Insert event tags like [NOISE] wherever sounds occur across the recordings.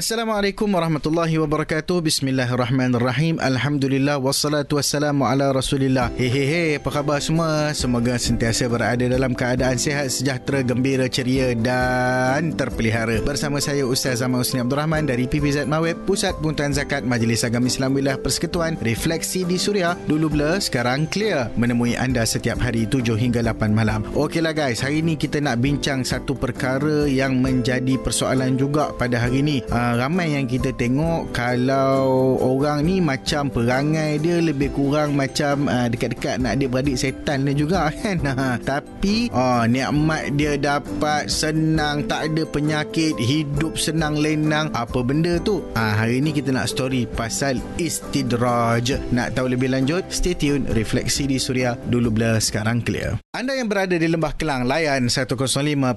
Assalamualaikum warahmatullahi wabarakatuh. Bismillahirrahmanirrahim. Alhamdulillah wassalatu wassalamu ala Rasulillah. Hehehe, apa khabar semua? Semoga sentiasa berada dalam keadaan sihat, sejahtera, gembira, ceria dan terpelihara. Bersama saya Ustaz Zaman Husni Abdul Rahman dari PPZ Mawib, Pusat Buntuan Zakat Majlis Agama Islam Wilayah Persekutuan, Refleksi di Suria. Dulu blur, sekarang clear. Menemui anda setiap hari 7 hingga 8 malam. Okeylah guys, hari ini kita nak bincang satu perkara yang menjadi persoalan juga pada hari ini. Uh, ramai yang kita tengok kalau orang ni macam perangai dia lebih kurang macam uh, dekat-dekat nak adik-beradik setan dia juga [LAUGHS] kan. Ha, tapi uh, nikmat dia dapat senang, tak ada penyakit, hidup senang lenang. Apa benda tu? Uh, hari ni kita nak story pasal istidraj. Nak tahu lebih lanjut? Stay tune. Refleksi di Suria. Dulu blur, sekarang clear. Anda yang berada di Lembah Kelang, layan 105.3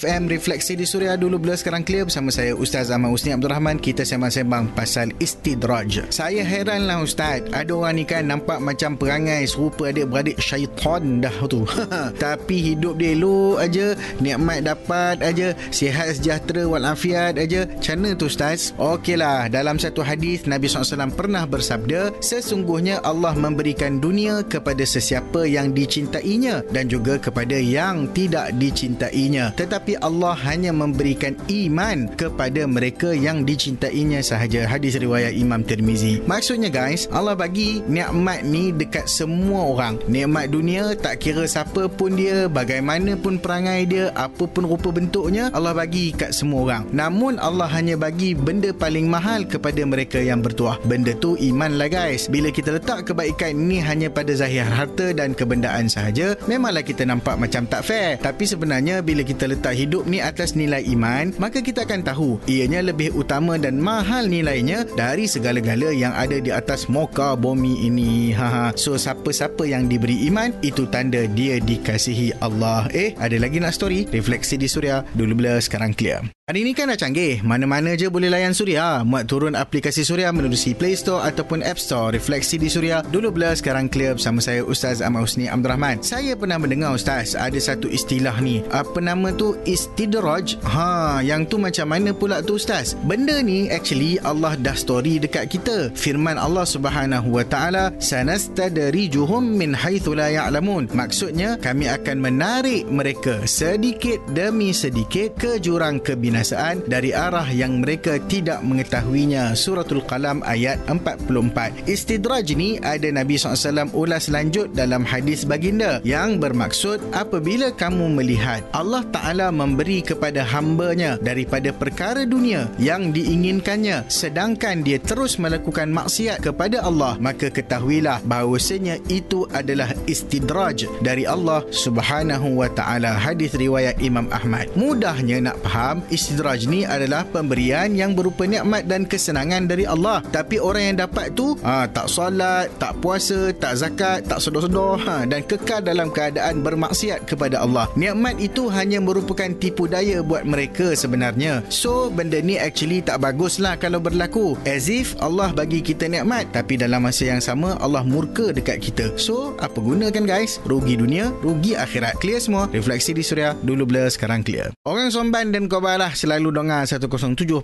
FM. Refleksi di Suria. Dulu blur, sekarang clear. Bersama saya Ustaz Ahmad Usni Abdul Rahman kita sembang-sembang pasal istidraj. Saya heranlah Ustaz, ada orang ni kan nampak macam perangai serupa adik-beradik syaitan dah tu. [LAUGHS] Tapi hidup dia elok aja, nikmat dapat aja, sihat sejahtera walafiat aja. Macam tu Ustaz? Okeylah, dalam satu hadis Nabi SAW pernah bersabda, sesungguhnya Allah memberikan dunia kepada sesiapa yang dicintainya dan juga kepada yang tidak dicintainya. Tetapi Allah hanya memberikan iman kepada mereka yang dicintainya sahaja. Hadis riwayat Imam Tirmizi. Maksudnya guys Allah bagi nikmat ni dekat semua orang. Nikmat dunia tak kira siapa pun dia bagaimanapun perangai dia apa pun rupa bentuknya Allah bagi kat semua orang. Namun Allah hanya bagi benda paling mahal kepada mereka yang bertuah. Benda tu iman lah guys. Bila kita letak kebaikan ni hanya pada zahir harta dan kebendaan sahaja memanglah kita nampak macam tak fair. Tapi sebenarnya bila kita letak hidup ni atas nilai iman maka kita akan tahu ia ianya lebih utama dan mahal nilainya dari segala-gala yang ada di atas muka bumi ini. Ha So siapa-siapa yang diberi iman itu tanda dia dikasihi Allah. Eh, ada lagi nak story? Refleksi di Suria. Dulu bila sekarang clear. Hari ini kan dah canggih. Mana-mana je boleh layan Suria. Muat turun aplikasi Suria menerusi Play Store ataupun App Store. Refleksi di Suria. Dulu bila sekarang clear bersama saya Ustaz Ahmad Husni Abdul Rahman. Saya pernah mendengar Ustaz ada satu istilah ni. Apa nama tu? Istidraj. Ha, yang tu macam mana pula tu Ustaz? Benda ni actually Allah dah story dekat kita. Firman Allah Subhanahu Wa Taala, "Sanastadrijuhum min haitsu la ya'lamun." Maksudnya kami akan menarik mereka sedikit demi sedikit ke jurang kebinasaan dari arah yang mereka tidak mengetahuinya. Suratul Qalam ayat 44. Istidraj ni ada Nabi SAW ulas lanjut dalam hadis baginda yang bermaksud apabila kamu melihat Allah Ta'ala memberi kepada hambanya daripada perkara dunia yang diinginkannya sedangkan dia terus melakukan maksiat kepada Allah maka ketahuilah bahawasanya itu adalah istidraj dari Allah Subhanahu wa taala hadis riwayat Imam Ahmad mudahnya nak faham istidraj ni adalah pemberian yang berupa nikmat dan kesenangan dari Allah. Tapi orang yang dapat tu ha, tak solat, tak puasa, tak zakat, tak sedar-sedar ha, dan kekal dalam keadaan bermaksiat kepada Allah. Nikmat itu hanya merupakan tipu daya buat mereka sebenarnya. So benda ni actually tak baguslah kalau berlaku. As if Allah bagi kita nikmat tapi dalam masa yang sama Allah murka dekat kita. So apa guna kan guys? Rugi dunia, rugi akhirat. Clear semua? Refleksi di Suria. Dulu blur, sekarang clear. Orang Somban dan Kobalah selalu dengar 107.0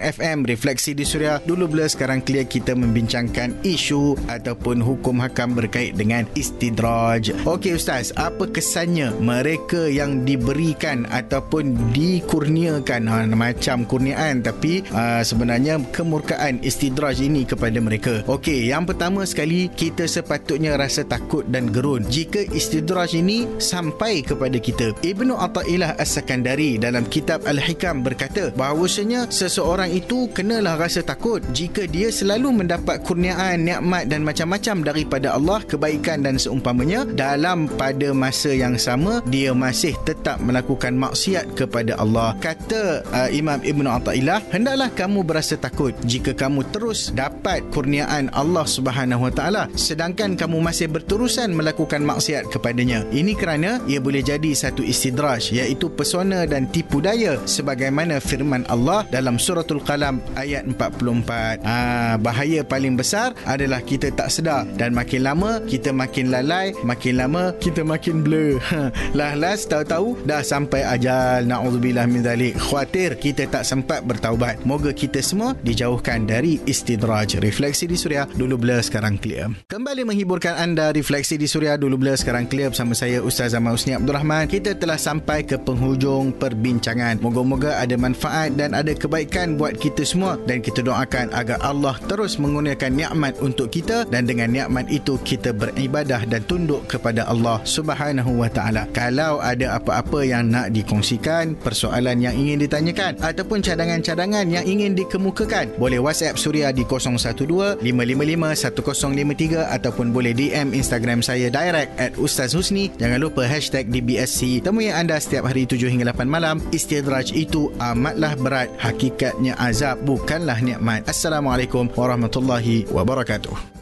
FM Refleksi di Suria. Dulu bila sekarang clear kita membincangkan isu ataupun hukum hakam berkait dengan istidraj. Okey Ustaz, apa kesannya mereka yang diberikan ataupun dikurniakan ha, macam kurniaan tapi uh, sebenarnya kemurkaan istidraj ini kepada mereka. Okey, yang pertama sekali kita sepatutnya rasa takut dan gerun jika istidraj ini sampai kepada kita. Ibnu Athaillah As-Sakandari dalam kitab Al Hikam berkata bahawasanya seseorang itu kenalah rasa takut jika dia selalu mendapat kurniaan, nikmat dan macam-macam daripada Allah, kebaikan dan seumpamanya dalam pada masa yang sama dia masih tetap melakukan maksiat kepada Allah. Kata uh, Imam Athaillah, hendaklah kamu berasa takut jika kamu terus dapat kurniaan Allah Subhanahu Taala sedangkan kamu masih berterusan melakukan maksiat kepadanya. Ini kerana ia boleh jadi satu istidraj iaitu pesona dan tipu daya sebagaimana firman Allah dalam suratul Qalam ayat 44. Ah, bahaya paling besar adalah kita tak sedar dan makin lama kita makin lalai, makin lama kita makin blur. [LAUGHS] lah last tahu-tahu dah sampai ajal. Nauzubillah min zalik. Khawatir kita tak sempat bertaubat. Moga kita semua dijauhkan dari istidraj. Refleksi di Suria dulu blur sekarang clear. Kembali menghiburkan anda Refleksi di Suria dulu blur sekarang clear bersama saya Ustaz Amal Usni Abdul Rahman. Kita telah sampai ke penghujung perbincangan. Moga-moga ada manfaat dan ada kebaikan buat kita semua dan kita doakan agar Allah terus mengurniakan nikmat untuk kita dan dengan nikmat itu kita beribadah dan tunduk kepada Allah Subhanahu wa taala. Kalau ada apa-apa yang nak dikongsikan, persoalan yang ingin ditanyakan ataupun cadangan-cadangan yang ingin dikemukakan, boleh WhatsApp Suria di 012 555 1053 ataupun boleh DM Instagram saya direct at Ustaz Husni. Jangan lupa hashtag DBSC. Temui anda setiap hari 7 hingga 8 malam. Istidraj itu amatlah berat. Hakikatnya azab bukanlah nikmat. Assalamualaikum warahmatullahi wabarakatuh.